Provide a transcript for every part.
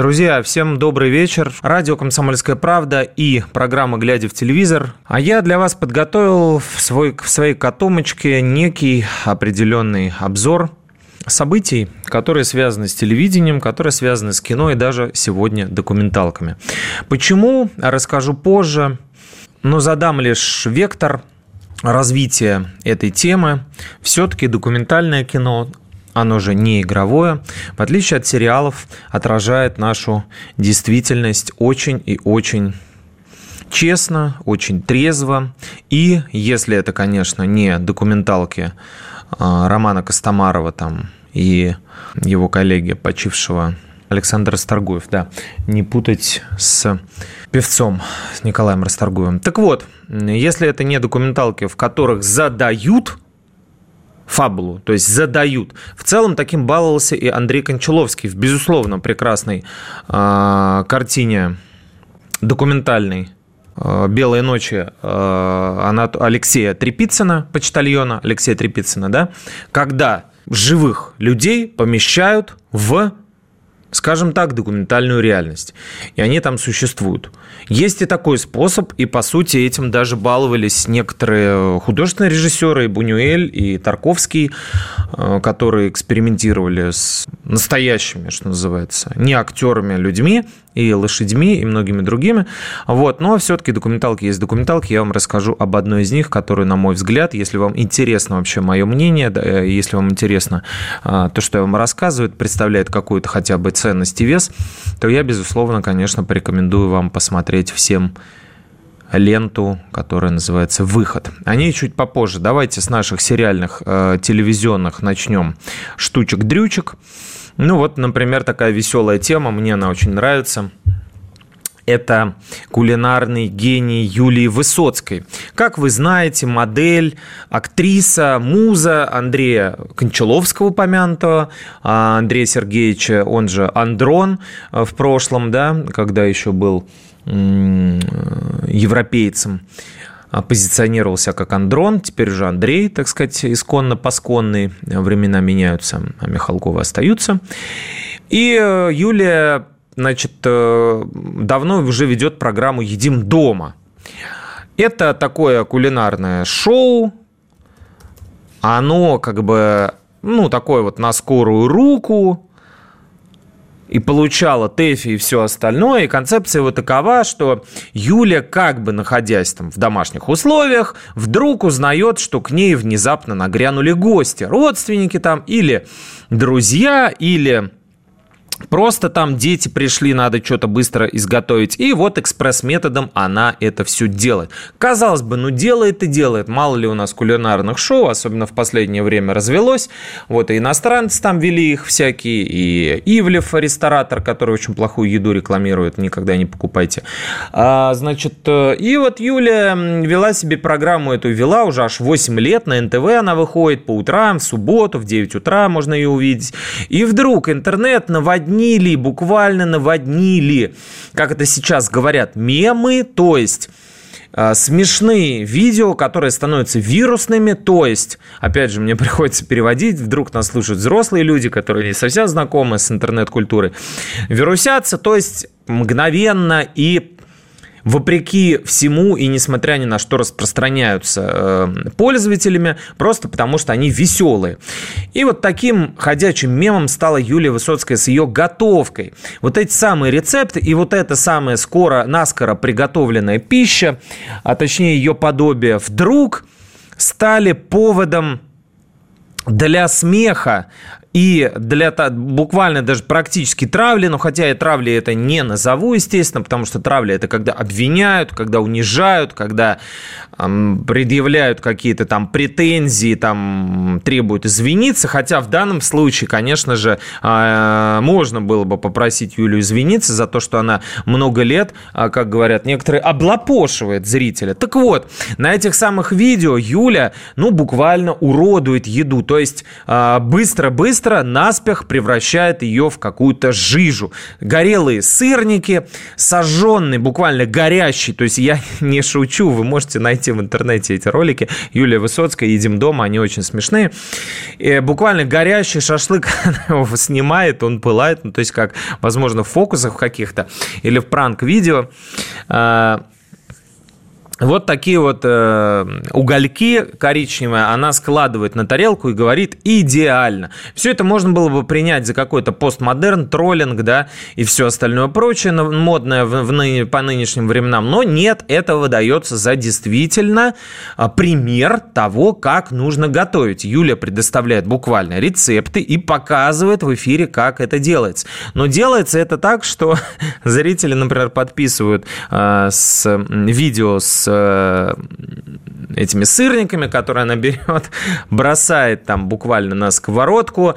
Друзья, всем добрый вечер. Радио «Комсомольская правда» и программа «Глядя в телевизор». А я для вас подготовил в, свой, в своей котомочке некий определенный обзор событий, которые связаны с телевидением, которые связаны с кино и даже сегодня документалками. Почему, расскажу позже, но задам лишь вектор развития этой темы. Все-таки документальное кино оно же не игровое, в отличие от сериалов, отражает нашу действительность очень и очень честно, очень трезво. И если это, конечно, не документалки а, Романа Костомарова там и его коллеги, почившего Александр Расторгуев, да, не путать с певцом, с Николаем Расторгуевым. Так вот, если это не документалки, в которых задают фабулу, то есть задают. В целом таким баловался и Андрей Кончаловский в, безусловно, прекрасной э, картине документальной э, «Белые ночи» э, Алексея Трепицына, почтальона Алексея Трепицына, да, когда живых людей помещают в скажем так, документальную реальность. И они там существуют. Есть и такой способ, и по сути этим даже баловались некоторые художественные режиссеры, и Бунюэль, и Тарковский, э, которые экспериментировали с настоящими, что называется, не актерами, а людьми, и лошадьми, и многими другими. Вот. Но все-таки документалки есть документалки. Я вам расскажу об одной из них, которая, на мой взгляд, если вам интересно вообще мое мнение, э, если вам интересно а, то, что я вам рассказываю, представляет какую-то хотя бы ценность и вес, то я, безусловно, конечно, порекомендую вам посмотреть всем ленту, которая называется «Выход». О ней чуть попозже. Давайте с наших сериальных э, телевизионных начнем штучек-дрючек. Ну вот, например, такая веселая тема, мне она очень нравится это кулинарный гений Юлии Высоцкой. Как вы знаете, модель, актриса, муза Андрея Кончаловского упомянутого, Андрея Сергеевича, он же Андрон э, в прошлом, да, когда еще был европейцем позиционировался как Андрон, теперь уже Андрей, так сказать, исконно-посконный, времена меняются, а Михалкова остаются. И э, Юлия, значит, э, давно уже ведет программу «Едим дома». Это такое кулинарное шоу, оно как бы, ну, такое вот на скорую руку, и получала ТЭФИ и все остальное. И концепция вот такова, что Юля, как бы находясь там в домашних условиях, вдруг узнает, что к ней внезапно нагрянули гости, родственники там или друзья, или Просто там дети пришли, надо что-то быстро изготовить. И вот экспресс-методом она это все делает. Казалось бы, ну делает и делает. Мало ли у нас кулинарных шоу, особенно в последнее время развелось. Вот и иностранцы там вели их всякие. И Ивлев, ресторатор, который очень плохую еду рекламирует, никогда не покупайте. А, значит, э, и вот Юля вела себе программу эту, вела уже аж 8 лет. На НТВ она выходит по утрам, в субботу, в 9 утра можно ее увидеть. И вдруг интернет наводнил наводнили, буквально наводнили, как это сейчас говорят, мемы, то есть а, смешные видео, которые становятся вирусными, то есть, опять же, мне приходится переводить, вдруг нас слушают взрослые люди, которые не совсем знакомы с интернет-культурой, вирусятся, то есть мгновенно и вопреки всему и несмотря ни на что распространяются э, пользователями, просто потому что они веселые. И вот таким ходячим мемом стала Юлия Высоцкая с ее готовкой. Вот эти самые рецепты и вот эта самая скоро, наскоро приготовленная пища, а точнее ее подобие, вдруг стали поводом для смеха и для буквально даже практически травли, но хотя я травли это не назову, естественно, потому что травля это когда обвиняют, когда унижают, когда предъявляют какие-то там претензии, там требуют извиниться, хотя в данном случае, конечно же, э, можно было бы попросить Юлю извиниться за то, что она много лет, э, как говорят некоторые, облапошивает зрителя. Так вот, на этих самых видео Юля, ну, буквально уродует еду, то есть э, быстро-быстро быстро наспех превращает ее в какую-то жижу. Горелые сырники, сожженный, буквально горящий, то есть я не шучу, вы можете найти в интернете эти ролики. Юлия Высоцкая, «Едим дома», они очень смешные. И буквально горящий шашлык она его снимает, он пылает, ну, то есть как, возможно, в фокусах каких-то или в пранк-видео. А, вот такие вот э, угольки коричневые она складывает на тарелку и говорит идеально. Все это можно было бы принять за какой-то постмодерн, троллинг, да, и все остальное прочее модное в, в по нынешним временам. Но нет, это выдается за действительно э, пример того, как нужно готовить. Юля предоставляет буквально рецепты и показывает в эфире, как это делается. Но делается это так, что зрители, например, подписывают э, с видео с Э, этими сырниками, которые она берет, бросает там буквально на сковородку,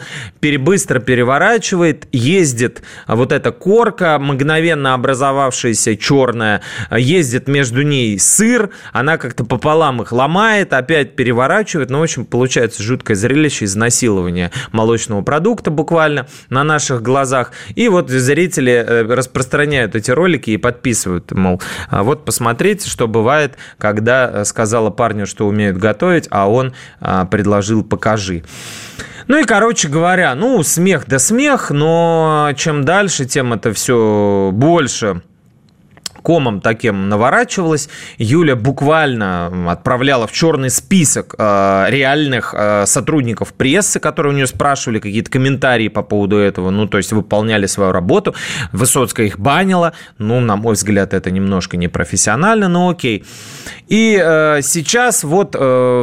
быстро переворачивает, ездит вот эта корка, мгновенно образовавшаяся черная, ездит между ней сыр, она как-то пополам их ломает, опять переворачивает, ну, в общем, получается жуткое зрелище изнасилования молочного продукта буквально на наших глазах. И вот зрители э, распространяют эти ролики и подписывают, мол, «А вот посмотрите, что бывает бывает, когда э, сказала парню, что умеют готовить, а он а, предложил «покажи». Ну и, короче говоря, ну, смех да смех, но чем дальше, тем это все больше комом таким наворачивалась. Юля буквально отправляла в черный список э, реальных э, сотрудников прессы, которые у нее спрашивали какие-то комментарии по поводу этого, ну, то есть выполняли свою работу. Высоцкая их банила. Ну, на мой взгляд, это немножко непрофессионально, но окей. И э, сейчас вот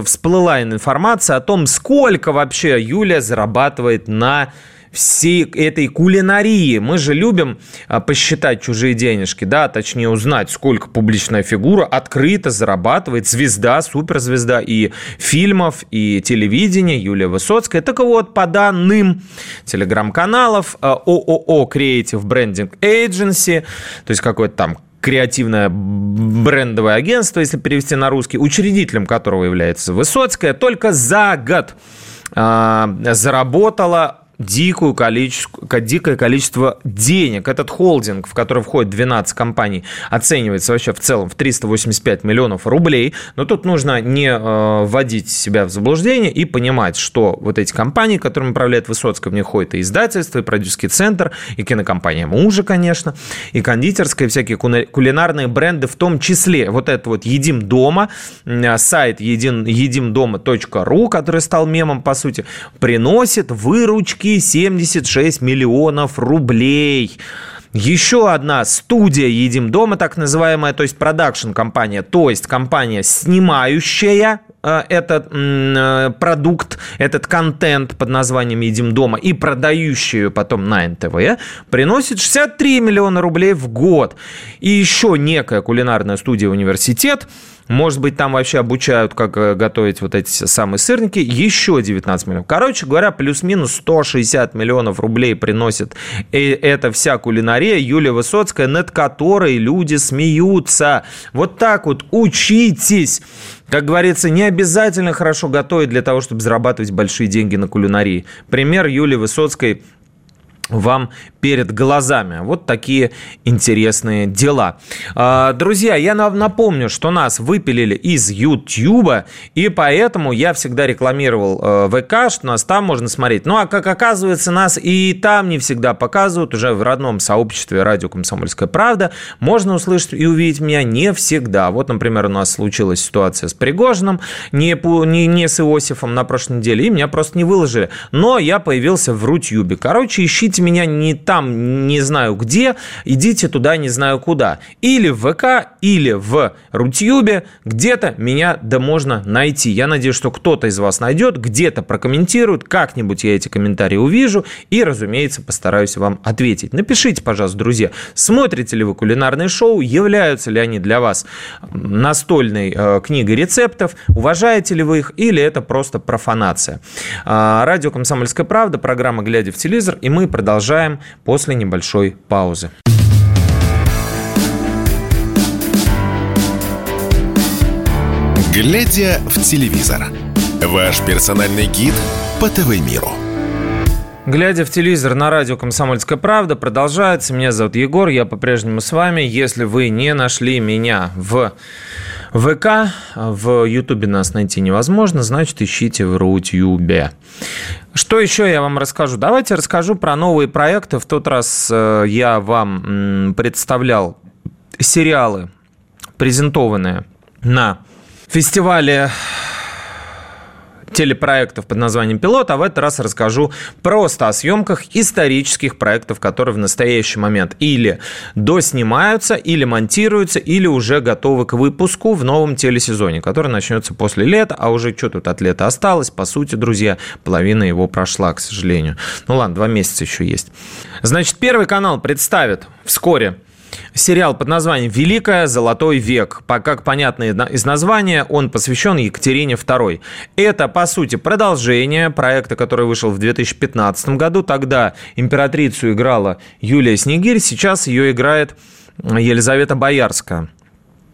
всплыла информация о том, сколько вообще Юля зарабатывает на всей этой кулинарии. Мы же любим а, посчитать чужие денежки, да, точнее узнать, сколько публичная фигура открыто зарабатывает, звезда, суперзвезда и фильмов, и телевидения Юлия Высоцкая. Так вот, по данным телеграм-каналов а, ООО Creative Branding Agency, то есть какой-то там креативное брендовое агентство, если перевести на русский, учредителем которого является Высоцкая, только за год а, заработала дикую количество, дикое количество денег. Этот холдинг, в который входит 12 компаний, оценивается вообще в целом в 385 миллионов рублей. Но тут нужно не э, вводить себя в заблуждение и понимать, что вот эти компании, которыми управляет Высоцкая, в них входит и издательство, и продюсерский центр, и кинокомпания мужа, конечно, и кондитерская, и всякие кулинарные бренды в том числе. Вот это вот «Едим дома», сайт едим, едимдома.ру, который стал мемом, по сути, приносит выручки 76 миллионов рублей. Еще одна студия «Едим дома», так называемая, то есть продакшн-компания, то есть компания, снимающая э, этот э, продукт, этот контент под названием «Едим дома» и продающую потом на НТВ, приносит 63 миллиона рублей в год. И еще некая кулинарная студия «Университет» Может быть, там вообще обучают, как э, готовить вот эти самые сырники. Еще 19 миллионов. Короче говоря, плюс-минус 160 миллионов рублей приносит эта вся кулинария Юлия Высоцкая, над которой люди смеются. Вот так вот учитесь. Как говорится, не обязательно хорошо готовить для того, чтобы зарабатывать большие деньги на кулинарии. Пример Юлии Высоцкой вам перед глазами. Вот такие интересные дела. А, друзья, я напомню, что нас выпилили из YouTube, и поэтому я всегда рекламировал э, ВК, что нас там можно смотреть. Ну, а как оказывается, нас и там не всегда показывают, уже в родном сообществе радио «Комсомольская правда». Можно услышать и увидеть меня не всегда. Вот, например, у нас случилась ситуация с Пригожиным, не, не, не с Иосифом на прошлой неделе, и меня просто не выложили. Но я появился в Рутюбе. Короче, ищите ищите меня не там, не знаю где, идите туда, не знаю куда. Или в ВК, или в Рутюбе, где-то меня да можно найти. Я надеюсь, что кто-то из вас найдет, где-то прокомментирует, как-нибудь я эти комментарии увижу и, разумеется, постараюсь вам ответить. Напишите, пожалуйста, друзья, смотрите ли вы кулинарные шоу, являются ли они для вас настольной э, книгой рецептов, уважаете ли вы их или это просто профанация. Э, радио «Комсомольская правда», программа «Глядя в телевизор», и мы продолжаем после небольшой паузы. «Глядя в телевизор» – ваш персональный гид по ТВ-миру. Глядя в телевизор на радио «Комсомольская правда» продолжается. Меня зовут Егор, я по-прежнему с вами. Если вы не нашли меня в ВК, в Ютубе нас найти невозможно, значит, ищите в Рутюбе. Что еще я вам расскажу? Давайте расскажу про новые проекты. В тот раз э, я вам представлял сериалы, презентованные на фестивале телепроектов под названием «Пилот», а в этот раз расскажу просто о съемках исторических проектов, которые в настоящий момент или доснимаются, или монтируются, или уже готовы к выпуску в новом телесезоне, который начнется после лета, а уже что тут от лета осталось? По сути, друзья, половина его прошла, к сожалению. Ну ладно, два месяца еще есть. Значит, Первый канал представит вскоре сериал под названием «Великая Золотой век». Как понятно из названия, он посвящен Екатерине II. Это, по сути, продолжение проекта, который вышел в 2015 году. Тогда императрицу играла Юлия Снегирь, сейчас ее играет Елизавета Боярская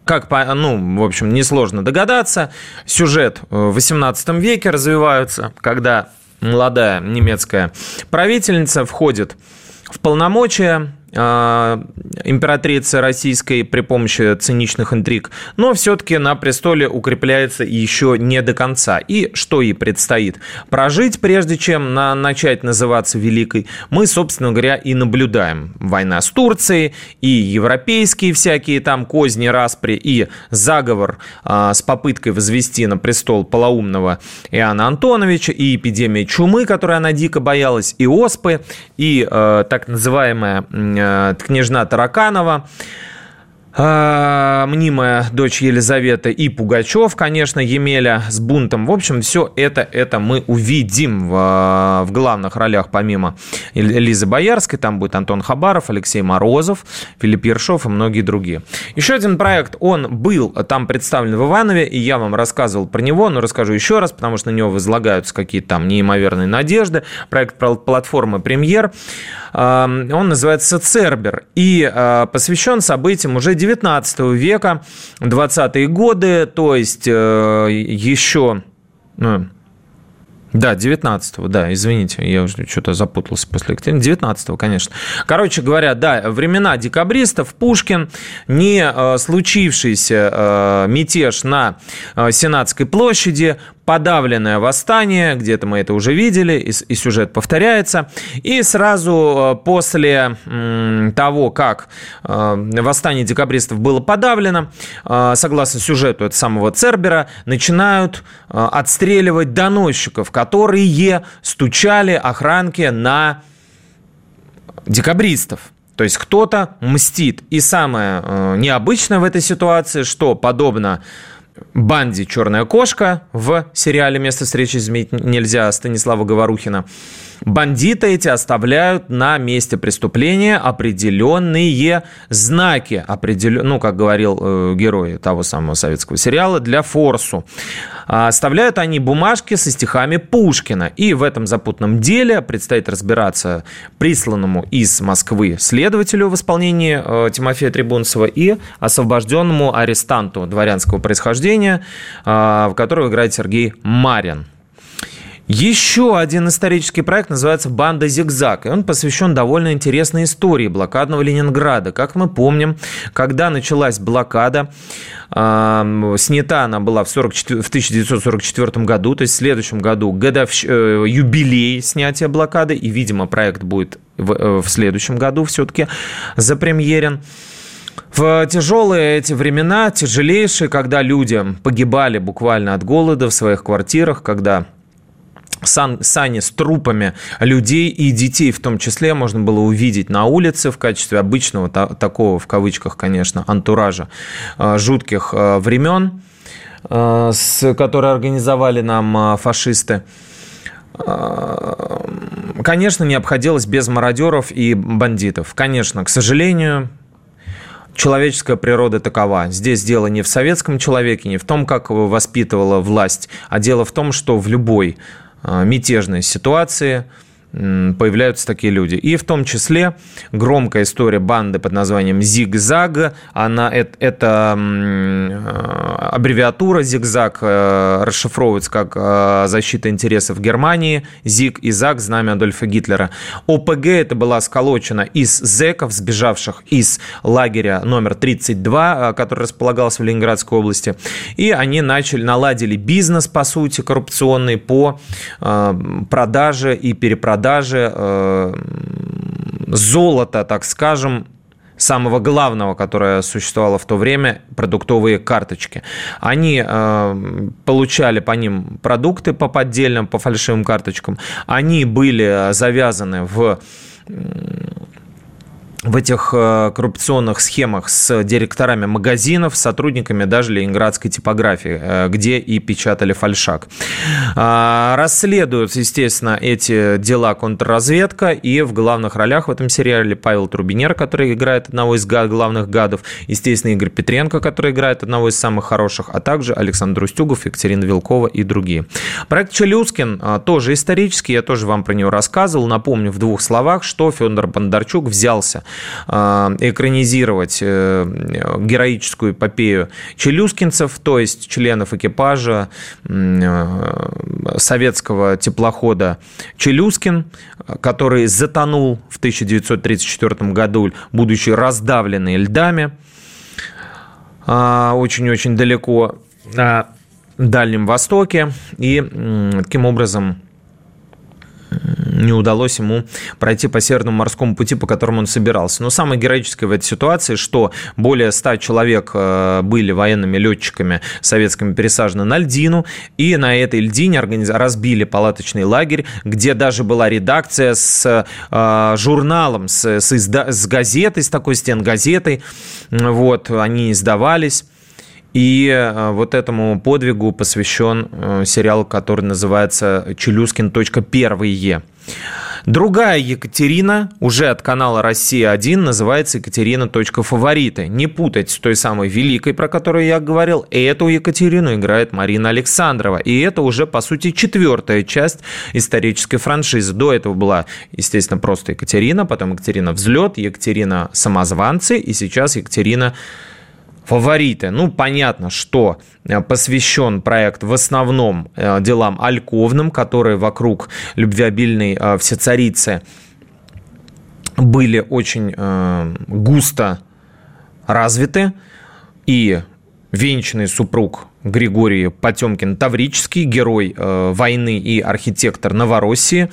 как, ну, в общем, несложно догадаться, сюжет в 18 веке развивается, когда молодая немецкая правительница входит в полномочия императрицы российской при помощи циничных интриг, но все-таки на престоле укрепляется еще не до конца. И что ей предстоит? Прожить, прежде чем на, начать называться Великой, мы, собственно говоря, и наблюдаем. Война с Турцией, и европейские всякие там козни, распри, и заговор а, с попыткой возвести на престол полоумного Иоанна Антоновича, и эпидемия чумы, которой она дико боялась, и оспы, и а, так называемая княжна Тараканова. А, мнимая дочь Елизаветы и Пугачев, конечно, Емеля с бунтом. В общем, все это, это мы увидим в, в главных ролях, помимо Лизы Боярской. Там будет Антон Хабаров, Алексей Морозов, Филипп Ершов и многие другие. Еще один проект, он был там представлен в Иванове, и я вам рассказывал про него, но расскажу еще раз, потому что на него возлагаются какие-то там неимоверные надежды. Проект платформы «Премьер». Он называется «Цербер» и а, посвящен событиям уже 19 века, 20-е годы, то есть э, еще... Ну, да, 19-го, да, извините, я уже что-то запутался после Екатерины. 19-го, конечно. Короче говоря, да, времена декабристов, Пушкин, не э, случившийся э, мятеж на Сенатской площади, подавленное восстание, где-то мы это уже видели, и, сюжет повторяется. И сразу э, после того, как э, восстание декабристов было подавлено, э, согласно сюжету этого самого Цербера, начинают отстреливать доносчиков, которые стучали охранки на декабристов. То есть кто-то мстит. И самое необычное в этой ситуации, что подобно банде «Черная кошка» в сериале «Место встречи изменить нельзя» Станислава Говорухина. Бандиты эти оставляют на месте преступления определенные знаки, определен... ну, как говорил э, герой того самого советского сериала, для форсу. А оставляют они бумажки со стихами Пушкина. И в этом запутанном деле предстоит разбираться присланному из Москвы следователю в исполнении э, Тимофея Трибунцева и освобожденному арестанту дворянского происхождения, э, в которого играет Сергей Марин. Еще один исторический проект называется «Банда Зигзаг», и он посвящен довольно интересной истории блокадного Ленинграда. Как мы помним, когда началась блокада, э, снята она была в, 44, в 1944 году, то есть в следующем году годовщ, э, юбилей снятия блокады, и, видимо, проект будет в, э, в следующем году все-таки запремьерен. В тяжелые эти времена, тяжелейшие, когда люди погибали буквально от голода в своих квартирах, когда сан, сани с трупами людей и детей в том числе можно было увидеть на улице в качестве обычного та, такого, в кавычках, конечно, антуража э, жутких э, времен, э, с, которые организовали нам фашисты. Конечно, не обходилось без мародеров и бандитов. Конечно, к сожалению, человеческая природа такова. Здесь дело не в советском человеке, не в том, как его воспитывала власть, а дело в том, что в любой а, мятежной ситуации – появляются такие люди. И в том числе громкая история банды под названием «Зигзаг». Она, это, это э, аббревиатура «Зигзаг» э, расшифровывается как э, «Защита интересов Германии», «Зиг» и «Заг» – знамя Адольфа Гитлера. ОПГ это была сколочена из зеков, сбежавших из лагеря номер 32, который располагался в Ленинградской области. И они начали, наладили бизнес, по сути, коррупционный по продаже и перепродаже продажи э, золота, так скажем, самого главного, которое существовало в то время, продуктовые карточки. Они э, получали по ним продукты по поддельным, по фальшивым карточкам. Они были завязаны в в этих э, коррупционных схемах с директорами магазинов, сотрудниками даже ленинградской типографии, э, где и печатали фальшак. А, расследуют, естественно, эти дела контрразведка, и в главных ролях в этом сериале Павел Трубинер, который играет одного из главных гадов, естественно, Игорь Петренко, который играет одного из самых хороших, а также Александр Устюгов, Екатерина Вилкова и другие. Проект «Челюскин» а, тоже исторический, я тоже вам про него рассказывал. Напомню в двух словах, что Федор Бондарчук взялся экранизировать э, героическую эпопею челюскинцев, то есть членов экипажа э, советского теплохода «Челюскин», который затонул в 1934 году, будучи раздавленный льдами очень-очень далеко на Дальнем Востоке. И таким образом не удалось ему пройти по Северному морскому пути, по которому он собирался. Но самое героическое в этой ситуации, что более 100 человек э, были военными летчиками советскими пересажены на льдину, и на этой льдине разбили палаточный лагерь, где даже была редакция с э, журналом, с, с, с газетой, с такой стен газетой. Вот, они издавались. И э, вот этому подвигу посвящен э, сериал, который называется «Челюскин.первые». Другая Екатерина, уже от канала «Россия-1», называется Екатерина. Фавориты. Не путать с той самой Великой, про которую я говорил. Эту Екатерину играет Марина Александрова. И это уже, по сути, четвертая часть исторической франшизы. До этого была, естественно, просто Екатерина, потом Екатерина Взлет, Екатерина Самозванцы, и сейчас Екатерина фавориты. Ну, понятно, что э, посвящен проект в основном э, делам альковным, которые вокруг любвеобильной э, всецарицы были очень густо развиты. И венчанный супруг Григорий Потемкин Таврический, герой э, войны и архитектор Новороссии,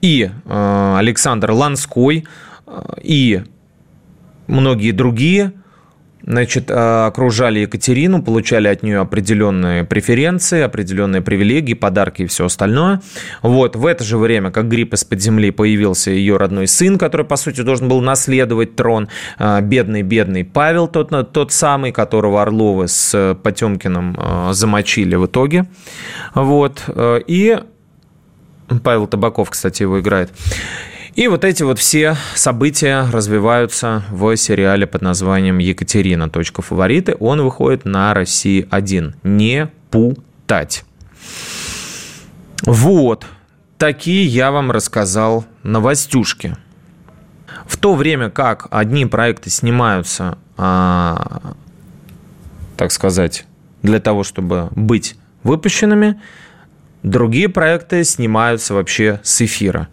и э, Александр Ланской, э, и многие другие значит, э, окружали Екатерину, получали от нее определенные преференции, определенные привилегии, подарки и все остальное. Вот, в это же время, как гриб из-под земли, появился ее родной сын, который, по сути, должен был наследовать трон. Бедный-бедный э, Павел, тот, тот самый, которого Орловы с Потемкиным э, замочили в итоге. Вот, и Павел Табаков, кстати, его играет. И вот эти вот все события развиваются в сериале под названием «Екатерина. Точка фавориты». Он выходит на России-1. Не путать. Вот. Такие я вам рассказал новостюшки. В то время как одни проекты снимаются, а, так сказать, для того, чтобы быть выпущенными, другие проекты снимаются вообще с эфира.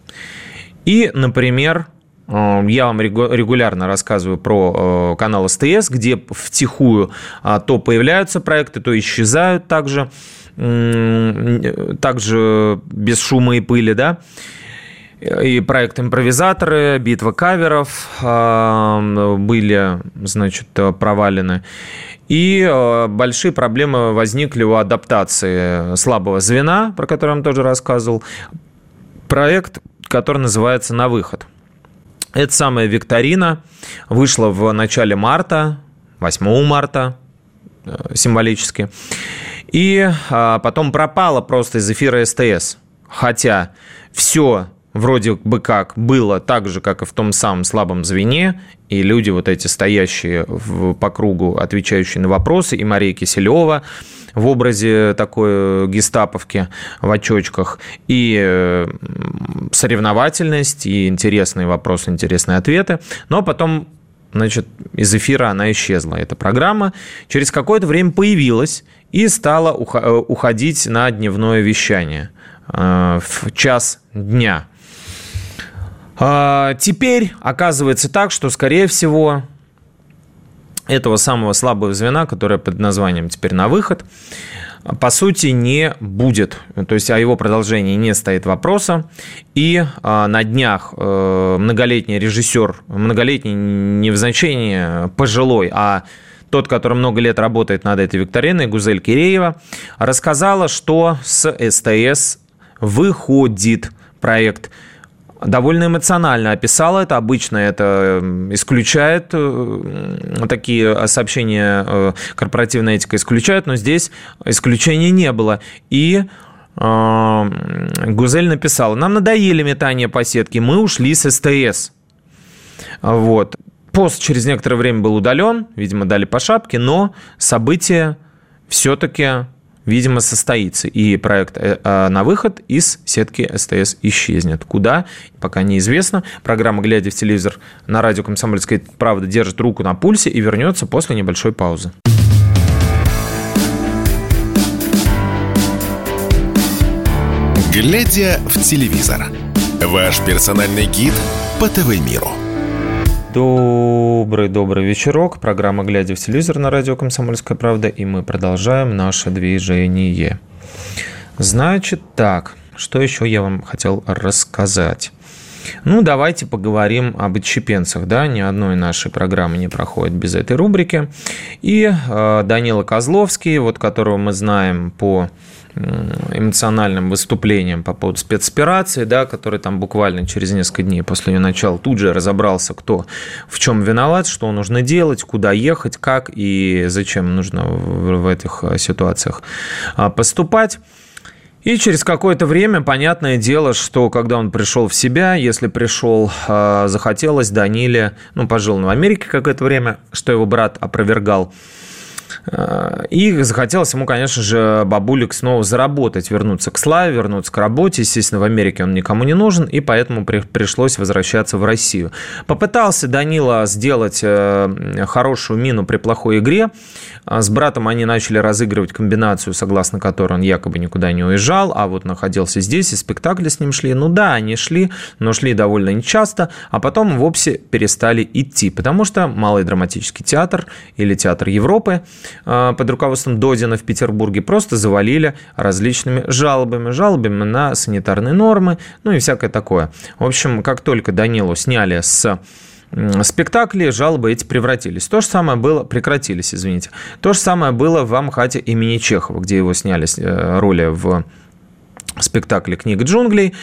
И, например, э, я вам регулярно рассказываю про э, канал СТС, где втихую а, то появляются проекты, то исчезают также, также без шума и пыли, да. и проект «Импровизаторы», «Битва каверов» э, были, значит, провалены. И э, большие проблемы возникли у адаптации слабого звена, про который я вам тоже рассказывал. Проект, который называется «На выход». Эта самая викторина вышла в начале марта, 8 марта символически. И потом пропала просто из эфира СТС. Хотя все вроде бы как было так же, как и в том самом слабом звене, и люди вот эти стоящие в, по кругу, отвечающие на вопросы, и Мария Киселева в образе такой гестаповки в очочках, и э, соревновательность, и интересные вопросы, интересные ответы. Но потом значит, из эфира она исчезла, эта программа. Через какое-то время появилась и стала э, уходить на дневное вещание э, в час дня. А, теперь оказывается так, что, скорее всего, этого самого слабого звена, которое под названием теперь на выход, по сути, не будет. То есть о его продолжении не стоит вопроса. И а, на днях э, многолетний режиссер, многолетний не в значении пожилой, а тот, который много лет работает над этой викториной, Гузель Киреева, рассказала, что с СТС выходит проект довольно эмоционально описала это. Обычно это исключает, э, такие сообщения э, корпоративная этика исключает, но здесь исключения не было. И э, Гузель написала, нам надоели метания по сетке, мы ушли с СТС. Вот. Пост через некоторое время был удален, видимо, дали по шапке, но событие все-таки видимо, состоится. И проект э, а, на выход из сетки СТС исчезнет. Куда? Пока неизвестно. Программа «Глядя в телевизор» на радио «Комсомольская правда» держит руку на пульсе и вернется после небольшой паузы. «Глядя в телевизор» – ваш персональный гид по ТВ-миру. Добрый-добрый вечерок. Программа «Глядя в телевизор» на радио «Комсомольская правда». И мы продолжаем наше движение. Значит так, что еще я вам хотел рассказать? Ну, давайте поговорим об отщепенцах. Да? Ни одной нашей программы не проходит без этой рубрики. И э, Данила Козловский, вот которого мы знаем по эмоциональным выступлением по поводу спецоперации, да, который там буквально через несколько дней после ее начала тут же разобрался, кто в чем виноват, что нужно делать, куда ехать, как и зачем нужно в этих э, ситуациях а, поступать. И через какое-то время, понятное дело, что когда он пришел в себя, если пришел, а, захотелось Даниле, ну, пожил в Америке какое-то время, что его брат опровергал, Э, и захотелось ему, конечно же, бабулик снова заработать, вернуться к славе, вернуться к работе. Естественно, в Америке он никому не нужен, и поэтому пришлось возвращаться в Россию. Попытался Данила сделать э, хорошую мину при плохой игре. С братом они начали разыгрывать комбинацию, согласно которой он якобы никуда не уезжал, а вот находился здесь, и спектакли с ним шли. Ну да, они шли, но шли довольно нечасто, а потом вовсе перестали идти, потому что Малый драматический театр или Театр Европы – под руководством Додина в Петербурге просто завалили различными жалобами, жалобами на санитарные нормы, ну и всякое такое. В общем, как только Данилу сняли с спектакли, жалобы эти превратились. То же самое было, прекратились, извините. То же самое было в Амхате имени Чехова, где его сняли э, роли в спектакле «Книга джунглей»,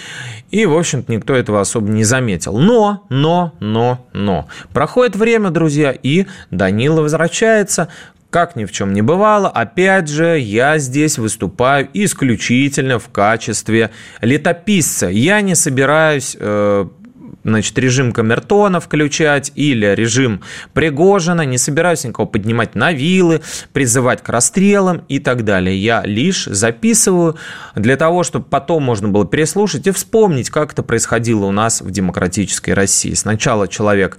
и, в общем-то, никто этого особо не заметил. Но, но, но, но. Проходит время, друзья, и Данила возвращается как ни в чем не бывало, опять же, я здесь выступаю исключительно в качестве летописца. Я не собираюсь э, значит, режим Камертона включать или режим Пригожина, не собираюсь никого поднимать на вилы, призывать к расстрелам и так далее. Я лишь записываю для того, чтобы потом можно было переслушать и вспомнить, как это происходило у нас в демократической России. Сначала человек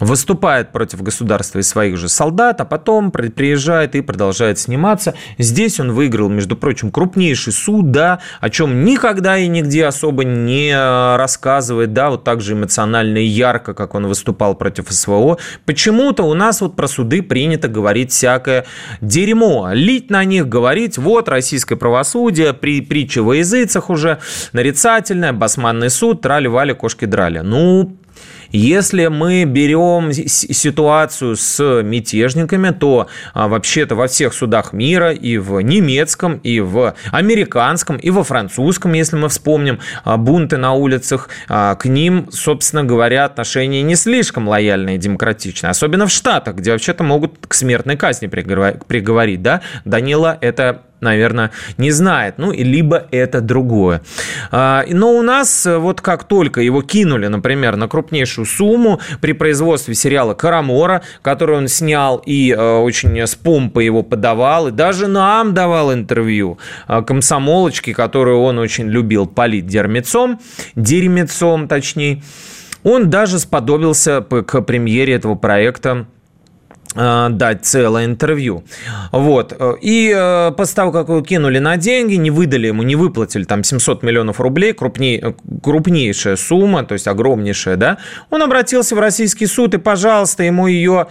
выступает против государства и своих же солдат, а потом приезжает и продолжает сниматься. Здесь он выиграл, между прочим, крупнейший суд, да, о чем никогда и нигде особо не рассказывает, да, вот так же эмоционально и ярко, как он выступал против СВО. Почему-то у нас вот про суды принято говорить всякое дерьмо, лить на них, говорить, вот, российское правосудие, при притче во языцах уже, нарицательное, басманный суд, трали-вали, кошки драли. Ну, если мы берем ситуацию с мятежниками, то а, вообще-то во всех судах мира, и в немецком, и в американском, и во французском, если мы вспомним а, бунты на улицах, а, к ним, собственно говоря, отношения не слишком лояльные и демократичные. Особенно в Штатах, где вообще-то могут к смертной казни приговорить. Да? Данила это наверное, не знает, ну, либо это другое. А, но у нас э, вот как только его кинули, например, на крупнейшую сумму при производстве сериала «Карамора», который он снял и э, очень с помпой его подавал, и даже нам давал интервью а, комсомолочки, которую он очень любил полить дермецом, дерьмецом точнее, он даже сподобился к премьере этого проекта. Э, дать целое интервью. Вот. И э, после того, как его кинули на деньги, не выдали ему, не выплатили там 700 миллионов рублей, крупней, э, крупнейшая сумма, то есть огромнейшая, да, он обратился в российский суд, и, пожалуйста, ему ее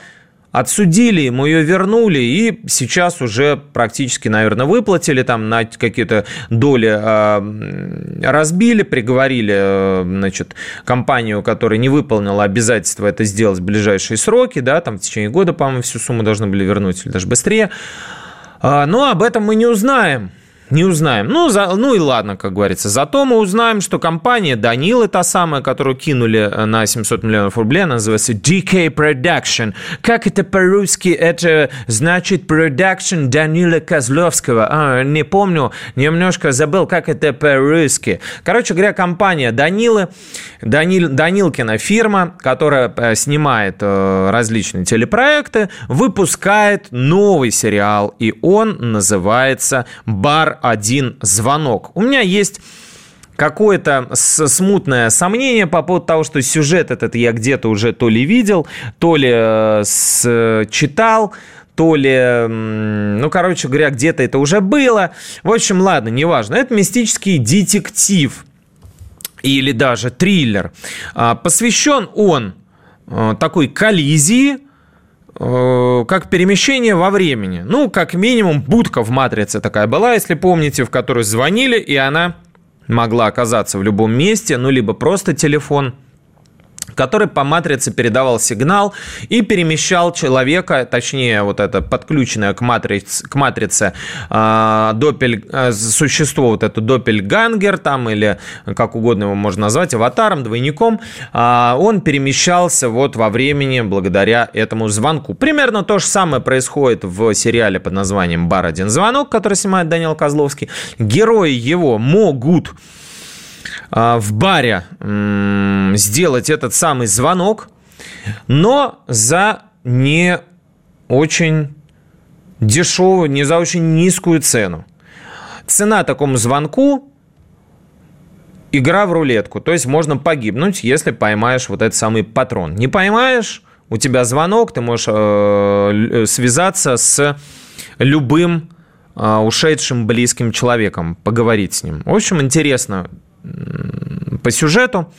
Отсудили, ему ее вернули, и сейчас уже практически, наверное, выплатили, там на какие-то доли э, разбили, приговорили, э, значит, компанию, которая не выполнила обязательства это сделать в ближайшие сроки, да, там в течение года, по-моему, всю сумму должны были вернуть или даже быстрее. А, но об этом мы не узнаем. Не узнаем. Ну, за, ну и ладно, как говорится. Зато мы узнаем, что компания Данилы, та самая, которую кинули э, на 700 миллионов рублей, называется DK Production. Как это по-русски? Это значит Production Данила Козловского. А, не помню, немножко забыл, как это по-русски. Короче говоря, компания Данилы, Данил, Данилкина фирма, которая э, снимает э, различные телепроекты, выпускает новый сериал, и он называется «Бар один звонок. У меня есть какое-то смутное сомнение по поводу того, что сюжет этот я где-то уже то ли видел, то ли э, читал, то ли, ну, короче говоря, где-то это уже было. В общем, ладно, неважно. Это мистический детектив или даже триллер. А, посвящен он э, такой коллизии как перемещение во времени. Ну, как минимум, будка в «Матрице» такая была, если помните, в которую звонили, и она могла оказаться в любом месте, ну, либо просто телефон – который по матрице передавал сигнал и перемещал человека, точнее, вот это подключенное к матрице, к матрице э, допель, э, существо, вот это допельгангер там, или как угодно его можно назвать, аватаром, двойником, э, он перемещался вот во времени благодаря этому звонку. Примерно то же самое происходит в сериале под названием «Бар один звонок», который снимает Данил Козловский. Герои его могут в баре сделать этот самый звонок, но за не очень дешевую, не за очень низкую цену. Цена такому звонку игра в рулетку. То есть можно погибнуть, если поймаешь вот этот самый патрон. Не поймаешь, у тебя звонок, ты можешь э, связаться с любым э, ушедшим близким человеком, поговорить с ним. В общем, интересно по сюжету.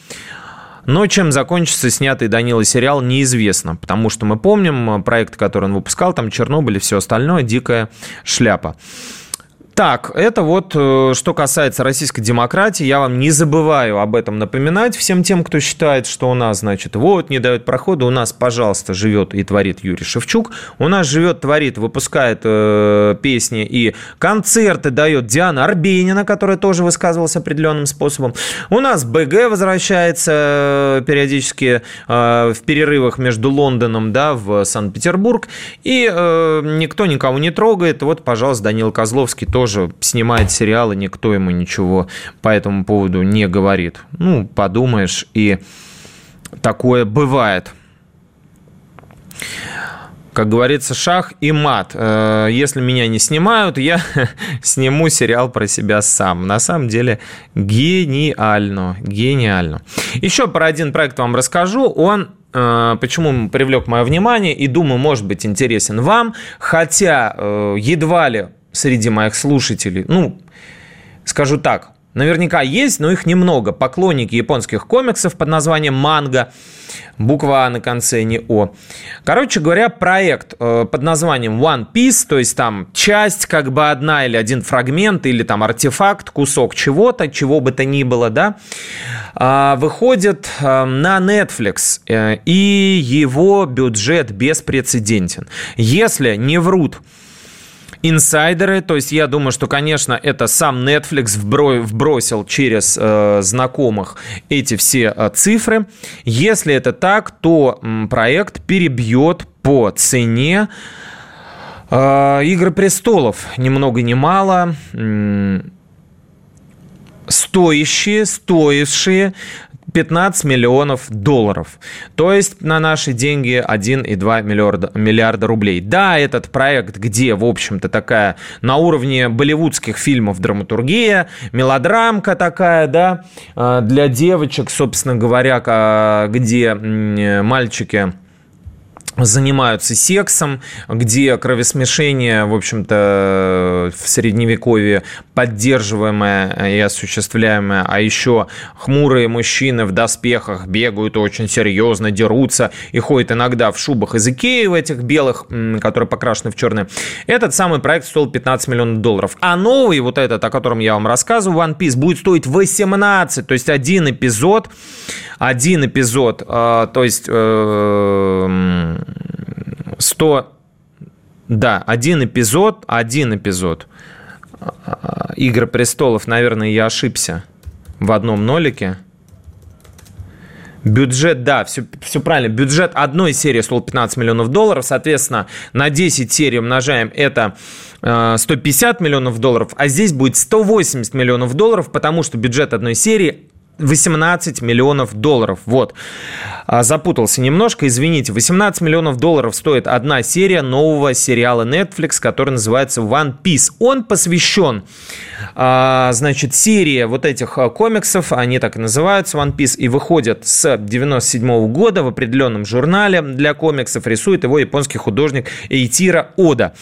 Но чем закончится снятый Данила сериал, неизвестно, потому что мы помним э, проект, который он выпускал, там Чернобыль и все остальное, дикая шляпа. Так, это вот э, что касается российской демократии. Я вам не забываю об этом напоминать всем тем, кто считает, что у нас, значит, вот, не дают прохода. У нас, пожалуйста, живет и творит Юрий Шевчук. У нас живет, творит, выпускает э, песни и концерты дает Диана Арбенина, которая тоже высказывалась определенным способом. У нас БГ возвращается э, периодически э, в перерывах между Лондоном, да, в Санкт-Петербург. И э, никто никого не трогает. Вот, пожалуйста, Данил Козловский тоже тоже снимает сериалы, никто ему ничего по этому поводу не говорит. Ну, подумаешь, и такое бывает. Как говорится, шах и мат. Э, если меня не снимают, я сниму сериал про себя сам. На самом деле гениально, гениально. Еще про один проект вам расскажу. Он э, почему привлек мое внимание и думаю, может быть интересен вам, хотя э, едва ли среди моих слушателей, ну, скажу так, наверняка есть, но их немного. Поклонники японских комиксов под названием «Манго», буква А на конце, не О. Короче говоря, проект э, под названием One Piece, то есть там часть, как бы одна или один фрагмент, или там артефакт, кусок чего-то, чего бы то ни было, да, э, выходит э, на Netflix, э, и его бюджет беспрецедентен. Если не врут инсайдеры. То есть я думаю, что, конечно, это сам Netflix вбросил через э, знакомых эти все э, цифры. Если это так, то проект перебьет по цене э, Игры престолов. Ни много ни мало. М, стоящие, стоившие 15 миллионов долларов. То есть на наши деньги 1,2 миллиарда, миллиарда рублей. Да, этот проект, где, в общем-то, такая на уровне болливудских фильмов драматургия, мелодрамка такая, да, а, для девочек, собственно говоря, где мальчики занимаются сексом, где кровосмешение, в общем-то, в средневековье поддерживаемое и осуществляемое, а еще хмурые мужчины в доспехах бегают очень серьезно, дерутся и ходят иногда в шубах из Икеи в этих белых, которые покрашены в черные. Этот самый проект стоил 15 миллионов долларов. А новый, вот этот, о котором я вам рассказываю, One Piece, будет стоить 18, то есть один эпизод, один эпизод, а, то есть э, 100... Да, один эпизод, один эпизод. Игры престолов, наверное, я ошибся в одном нолике. Бюджет, да, все, все правильно. Бюджет одной серии стоил 15 миллионов долларов. Соответственно, на 10 серий умножаем это 150 миллионов долларов, а здесь будет 180 миллионов долларов, потому что бюджет одной серии 18 миллионов долларов. Вот. А, запутался немножко, извините. 18 миллионов долларов стоит одна серия нового сериала Netflix, который называется One Piece. Он посвящен, а, значит, серии вот этих а, комиксов, они так и называются One Piece, и выходят с 97 года в определенном журнале для комиксов. Рисует его японский художник Эйтира Ода.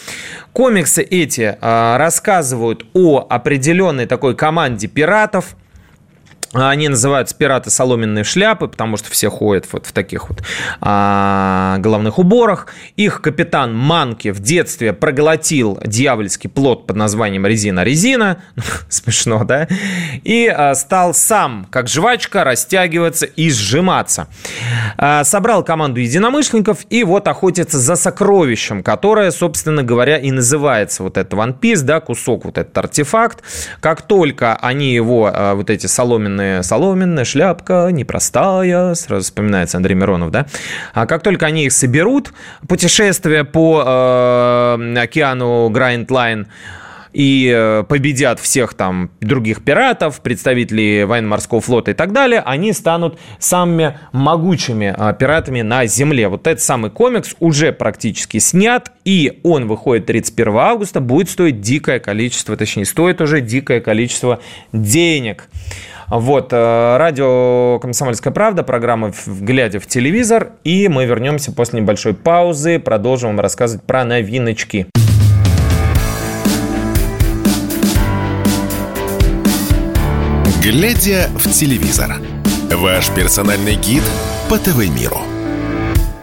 Комиксы эти рассказывают о определенной такой команде пиратов – они называются пираты соломенные шляпы, потому что все ходят вот в таких вот а, головных уборах. Их капитан Манки в детстве проглотил дьявольский плод под названием резина-резина. Смешно, да? И а, стал сам, как жвачка, растягиваться и сжиматься. А, собрал команду единомышленников и вот охотится за сокровищем, которое, собственно говоря, и называется вот этот One Piece, да, кусок, вот этот артефакт. Как только они его, а, вот эти соломенные соломенная, соломенная шляпка, непростая, сразу вспоминается Андрей Миронов, да? А как только они их соберут, путешествие по э, океану Grand Line и э, победят всех там других пиратов, представителей военно-морского флота и так далее, они станут самыми могучими э, пиратами на Земле. Вот этот самый комикс уже практически снят, и он выходит 31 августа, будет стоить дикое количество, точнее, стоит уже дикое количество денег. Вот, э, радио «Комсомольская правда», программа «Глядя в телевизор», и мы вернемся после небольшой паузы, продолжим вам рассказывать про новиночки. «Глядя в телевизор» – ваш персональный гид по ТВ-миру.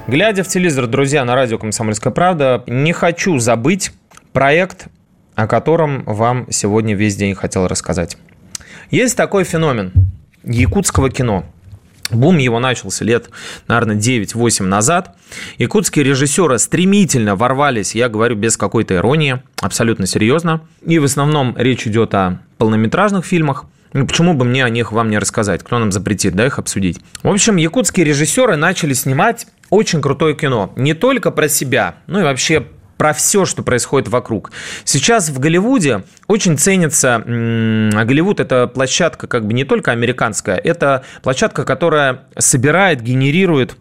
Глядя в телевизор, друзья, на радио «Комсомольская правда», не хочу забыть проект, о котором вам сегодня весь день хотел рассказать. Есть такой феномен якутского кино. Бум его начался лет, наверное, 9-8 назад. Якутские режиссеры стремительно ворвались, я говорю без какой-то иронии, абсолютно серьезно. И в основном речь идет о полнометражных фильмах. Ну, почему бы мне о них вам не рассказать? Кто нам запретит, да, их обсудить? В общем, якутские режиссеры начали снимать очень крутое кино. Не только про себя, ну и вообще про все, что происходит вокруг. Сейчас в Голливуде очень ценится... Голливуд – это площадка как бы не только американская, это площадка, которая собирает, генерирует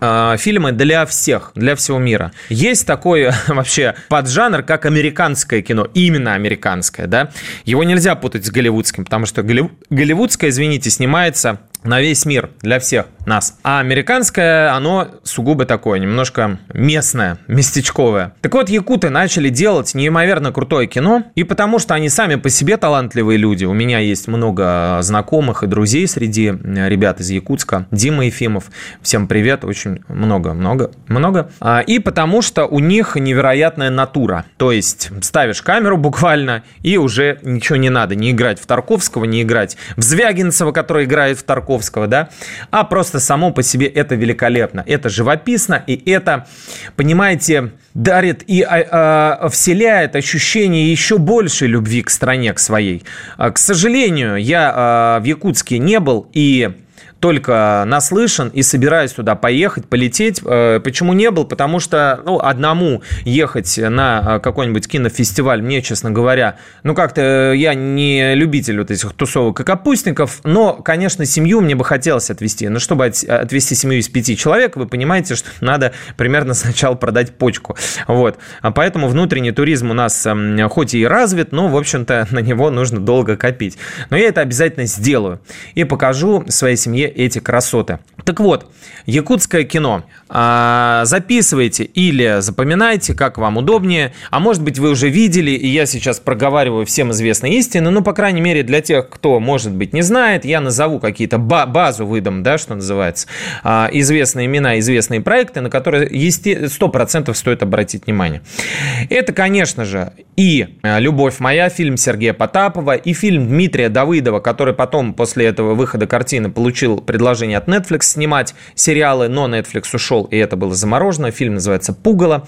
а, фильмы для всех, для всего мира. Есть такой вообще поджанр, как американское кино, именно американское, да. Его нельзя путать с голливудским, потому что голливудское, извините, снимается на весь мир, для всех. Нас. А американское, оно сугубо такое, немножко местное, местечковое. Так вот, якуты начали делать неимоверно крутое кино, и потому что они сами по себе талантливые люди. У меня есть много знакомых и друзей среди ребят из Якутска. Дима Ефимов, всем привет, очень много, много, много. А, и потому что у них невероятная натура. То есть ставишь камеру буквально, и уже ничего не надо. Не играть в Тарковского, не играть в Звягинцева, который играет в Тарковского, да, а просто само по себе это великолепно. Это живописно, и это, понимаете, дарит и а, а, вселяет ощущение еще большей любви к стране, к своей. А, к сожалению, я а, в Якутске не был, и только наслышан и собираюсь туда поехать, полететь. Э, почему не был? Потому что ну, одному ехать на э, какой-нибудь кинофестиваль, мне, честно говоря, ну как-то я не любитель вот этих тусовок и капустников, но, конечно, семью мне бы хотелось отвезти. Но чтобы отвезти семью из пяти человек, вы понимаете, что надо примерно сначала продать почку. Вот. А поэтому внутренний туризм у нас эм, хоть и развит, но, в общем-то, на него нужно долго копить. Но я это обязательно сделаю и покажу своей семье эти красоты. Так вот, якутское кино. А, записывайте или запоминайте, как вам удобнее. А может быть, вы уже видели, и я сейчас проговариваю всем известные истины. Ну, по крайней мере, для тех, кто, может быть, не знает, я назову какие-то базу выдам, да, что называется. А, известные имена, известные проекты, на которые, естественно, 100% стоит обратить внимание. Это, конечно же, и «Любовь моя», фильм Сергея Потапова, и фильм Дмитрия Давыдова, который потом, после этого выхода картины, получил предложение от Netflix снимать сериалы, но Netflix ушел, и это было заморожено. Фильм называется «Пугало».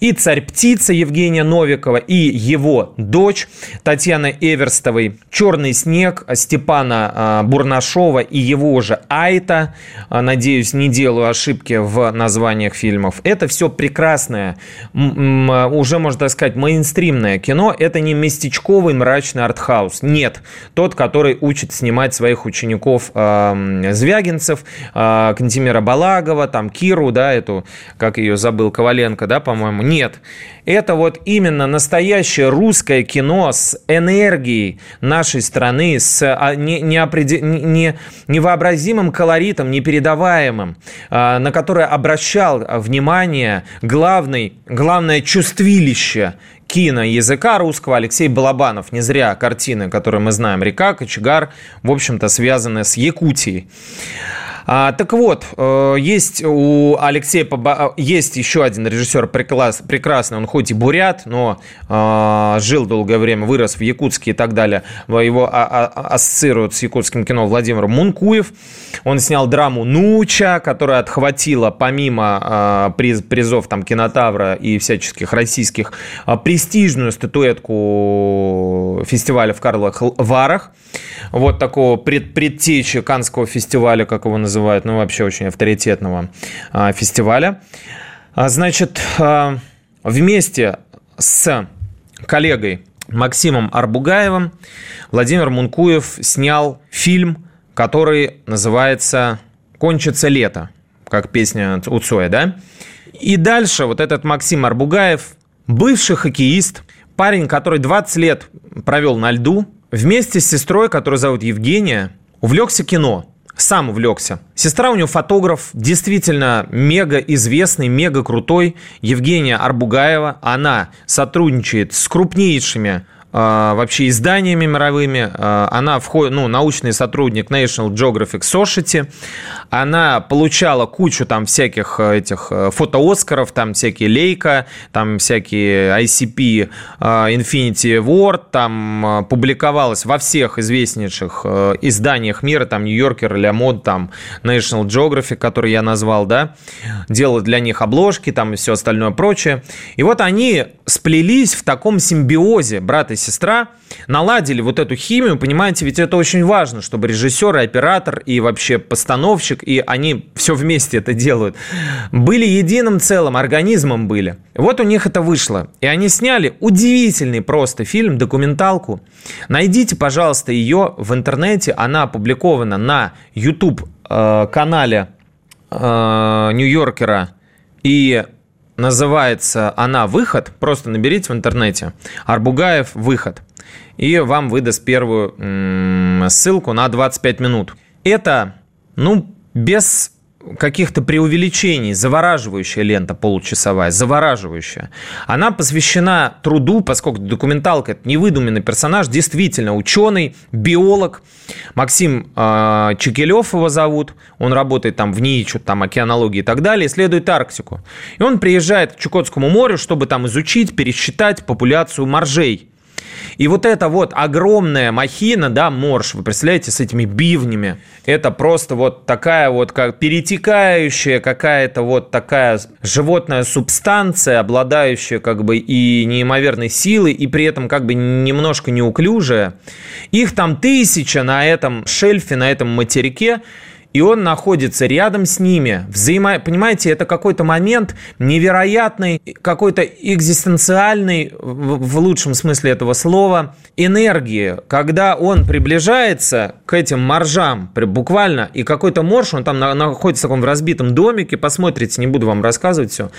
И «Царь-птица» Евгения Новикова, и его дочь Татьяны Эверстовой, «Черный снег» Степана а, Бурнашова и его же Айта. А, надеюсь, не делаю ошибки в названиях фильмов. Это все прекрасное, уже, можно сказать, мейнстримное кино. Это не местечковый мрачный артхаус. Нет. Тот, который учит снимать своих учеников Звягинцев, а, Кантимира Балагова, там Киру, да, эту, как ее забыл, Коваленко, да, по-моему. Нет. Это вот именно настоящее русское кино с энергией нашей страны, с а, не, неопредел... не, невообразимым колоритом, непередаваемым, а, на которое обращал внимание главный, главное чувствилище киноязыка русского Алексей Балабанов. Не зря картины, которые мы знаем, «Река», «Кочегар», в общем-то, связаны с Якутией. А, так вот, э, есть у Алексея Поба... есть еще один режиссер прекрас... прекрасный, он хоть и бурят, но э, жил долгое время, вырос в Якутске и так далее. Его а, а, ассоциируют с якутским кино Владимир Мункуев. Он снял драму «Нуча», которая отхватила помимо э, приз... призов там кинотавра и всяческих российских э, престижную статуэтку фестиваля в Карловых Варах. Вот такого пред... предтечи Канского фестиваля, как его называют называют, ну, вообще очень авторитетного а, фестиваля. А, значит, а, вместе с коллегой Максимом Арбугаевым Владимир Мункуев снял фильм, который называется «Кончится лето», как песня у Цоя, да? И дальше вот этот Максим Арбугаев, бывший хоккеист, парень, который 20 лет провел на льду, вместе с сестрой, которую зовут Евгения, увлекся кино – сам увлекся. Сестра у него фотограф, действительно мега известный, мега крутой, Евгения Арбугаева. Она сотрудничает с крупнейшими вообще изданиями мировыми. А, она входит, ну, научный сотрудник National Geographic Society. Она получала кучу там всяких э, этих э, фото-оскаров, там всякие Leica, там всякие ICP, а, Infinity Ward, там публиковалась во всех известнейших э, изданиях мира, там Нью-Йоркер, Ля Мод, там National Geographic, который я назвал, да, делала для них обложки, там и все остальное прочее. И вот они сплелись в таком симбиозе, брат и сестра, наладили вот эту химию, понимаете, ведь это очень важно, чтобы режиссер, и оператор, и вообще постановщик, и они все вместе это делают, были единым целым, организмом были. Вот у них это вышло. И они сняли удивительный просто фильм, документалку. Найдите, пожалуйста, ее в интернете. Она опубликована на YouTube-канале э, э, Нью-Йоркера и Называется она «Выход». Просто наберите в интернете. Арбугаев «Выход». И вам выдаст первую ссылку на 25 минут. Это, ну, без каких-то преувеличений, завораживающая лента получасовая, завораживающая. Она посвящена труду, поскольку документалка – это невыдуманный персонаж, действительно ученый, биолог. Максим э, Чекелев его зовут, он работает там в НИИ, что-то там океанологии и так далее, исследует Арктику. И он приезжает к Чукотскому морю, чтобы там изучить, пересчитать популяцию моржей – и вот эта вот огромная махина, да, морж, вы представляете, с этими бивнями, это просто вот такая вот как перетекающая какая-то вот такая животная субстанция, обладающая как бы и неимоверной силой, и при этом как бы немножко неуклюжая. Их там тысяча на этом шельфе, на этом материке, и он находится рядом с ними. Взаимо... Понимаете, это какой-то момент невероятный, какой-то экзистенциальный, в лучшем смысле этого слова, энергии, когда он приближается к этим моржам, буквально, и какой-то морж, он там находится в таком разбитом домике, посмотрите, не буду вам рассказывать все,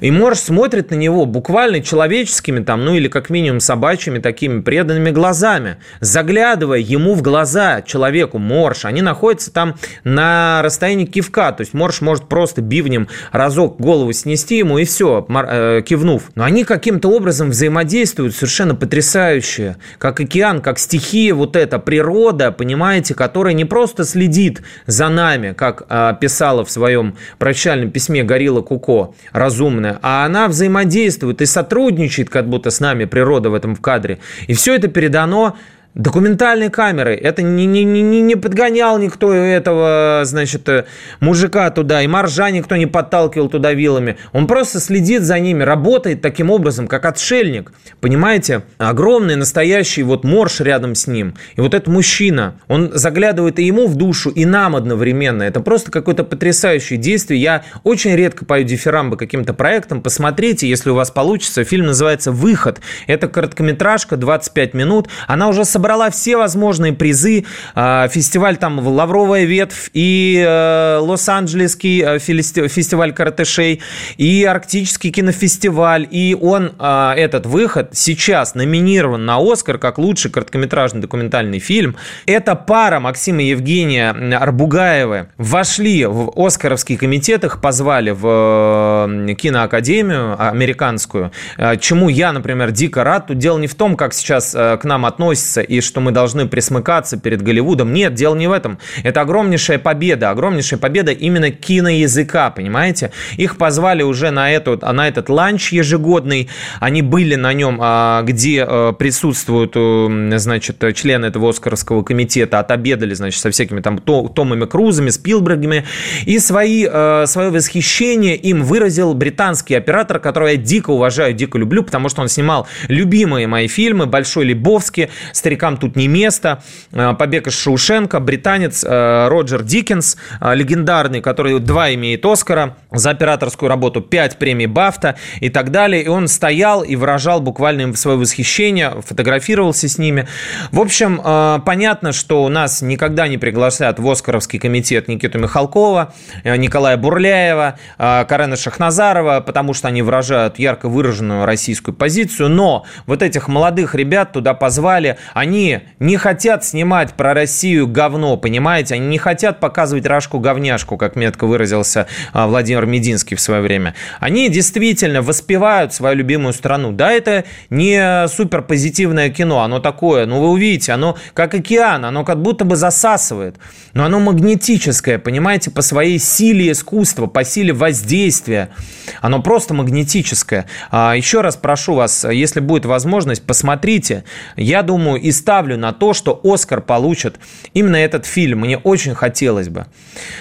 и морж смотрит на него буквально человеческими там, ну или как минимум собачьими такими преданными глазами, заглядывая ему в глаза, человеку, морж, они находятся там на расстоянии кивка. То есть Морж может просто бивнем разок голову снести ему и все, э, кивнув. Но они каким-то образом взаимодействуют совершенно потрясающе. Как океан, как стихия вот эта, природа, понимаете, которая не просто следит за нами, как э, писала в своем прощальном письме Горилла Куко, разумная, а она взаимодействует и сотрудничает как будто с нами, природа в этом в кадре. И все это передано Документальные камеры. Это не, не, не, не подгонял никто этого, значит, э, мужика туда, и моржа никто не подталкивал туда вилами. Он просто следит за ними, работает таким образом, как отшельник. Понимаете? Огромный настоящий вот морж рядом с ним. И вот этот мужчина, он заглядывает и ему в душу, и нам одновременно. Это просто какое-то потрясающее действие. Я очень редко пою дифирамбы каким-то проектам. Посмотрите, если у вас получится. Фильм называется «Выход». Это короткометражка, 25 минут. Она уже собрала собрала все возможные призы. А, фестиваль там «Лавровая ветвь» и э, Лос-Анджелесский э, фестиваль каратешей, и Арктический кинофестиваль. И он, а, этот выход, сейчас номинирован на «Оскар» как лучший короткометражный документальный фильм. Эта пара Максима и Евгения Арбугаевы вошли в «Оскаровский комитет», их позвали в э, киноакадемию американскую, чему я, например, дико рад. Тут дело не в том, как сейчас к нам относятся и что мы должны присмыкаться перед Голливудом. Нет, дело не в этом. Это огромнейшая победа, огромнейшая победа именно киноязыка, понимаете? Их позвали уже на, эту, на этот ланч ежегодный, они были на нем, а, где а, присутствуют, э, значит, члены этого Оскаровского комитета, отобедали, значит, со всякими там Томами Крузами, Спилбергами, и свои, э, свое восхищение им выразил британский оператор, которого я дико уважаю, дико люблю, потому что он снимал любимые мои фильмы «Большой Лебовский», «Старика старикам тут не место. Э, Побег из Шоушенка, британец э, Роджер Диккенс, э, легендарный, который два имеет Оскара за операторскую работу, пять премий Бафта и так далее. И он стоял и выражал буквально свое восхищение, фотографировался с ними. В общем, понятно, что у нас никогда не приглашают в Оскаровский комитет Никиту Михалкова, Николая Бурляева, Карена Шахназарова, потому что они выражают ярко выраженную российскую позицию. Но вот этих молодых ребят туда позвали, они они не хотят снимать про Россию говно, понимаете? Они не хотят показывать Рашку-говняшку, как метко выразился а, Владимир Мединский в свое время. Они действительно воспевают свою любимую страну. Да, это не супер позитивное кино, оно такое, ну вы увидите, оно как океан, оно как будто бы засасывает, но оно магнетическое, понимаете, по своей силе искусства, по силе воздействия. Оно просто магнетическое. А, еще раз прошу вас, если будет возможность, посмотрите. Я думаю, из ставлю на то, что Оскар получит именно этот фильм. Мне очень хотелось бы.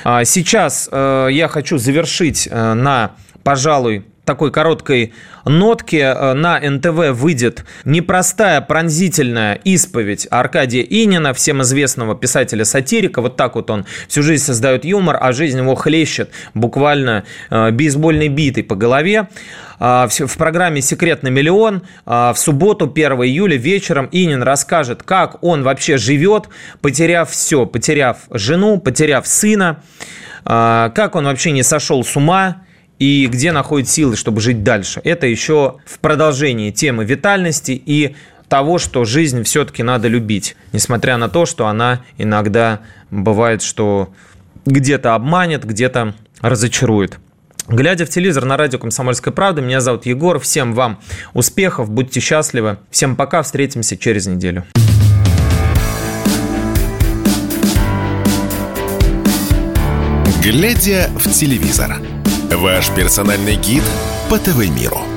А, сейчас э, я хочу завершить э, на, пожалуй, такой короткой нотке э, на НТВ выйдет непростая пронзительная исповедь Аркадия Инина, всем известного писателя-сатирика. Вот так вот он всю жизнь создает юмор, а жизнь его хлещет буквально бейсбольной битой по голове. А, в программе «Секрет на миллион» а, в субботу, 1 июля, вечером Инин расскажет, как он вообще живет, потеряв все, потеряв жену, потеряв сына, а, как он вообще не сошел с ума, и где находит силы, чтобы жить дальше. Это еще в продолжении темы витальности и того, что жизнь все-таки надо любить, несмотря на то, что она иногда бывает, что где-то обманет, где-то разочарует. Глядя в телевизор на радио «Комсомольская правда», меня зовут Егор. Всем вам успехов, будьте счастливы. Всем пока, встретимся через неделю. Глядя в телевизор. Ваш персональный гид по ТВ-миру.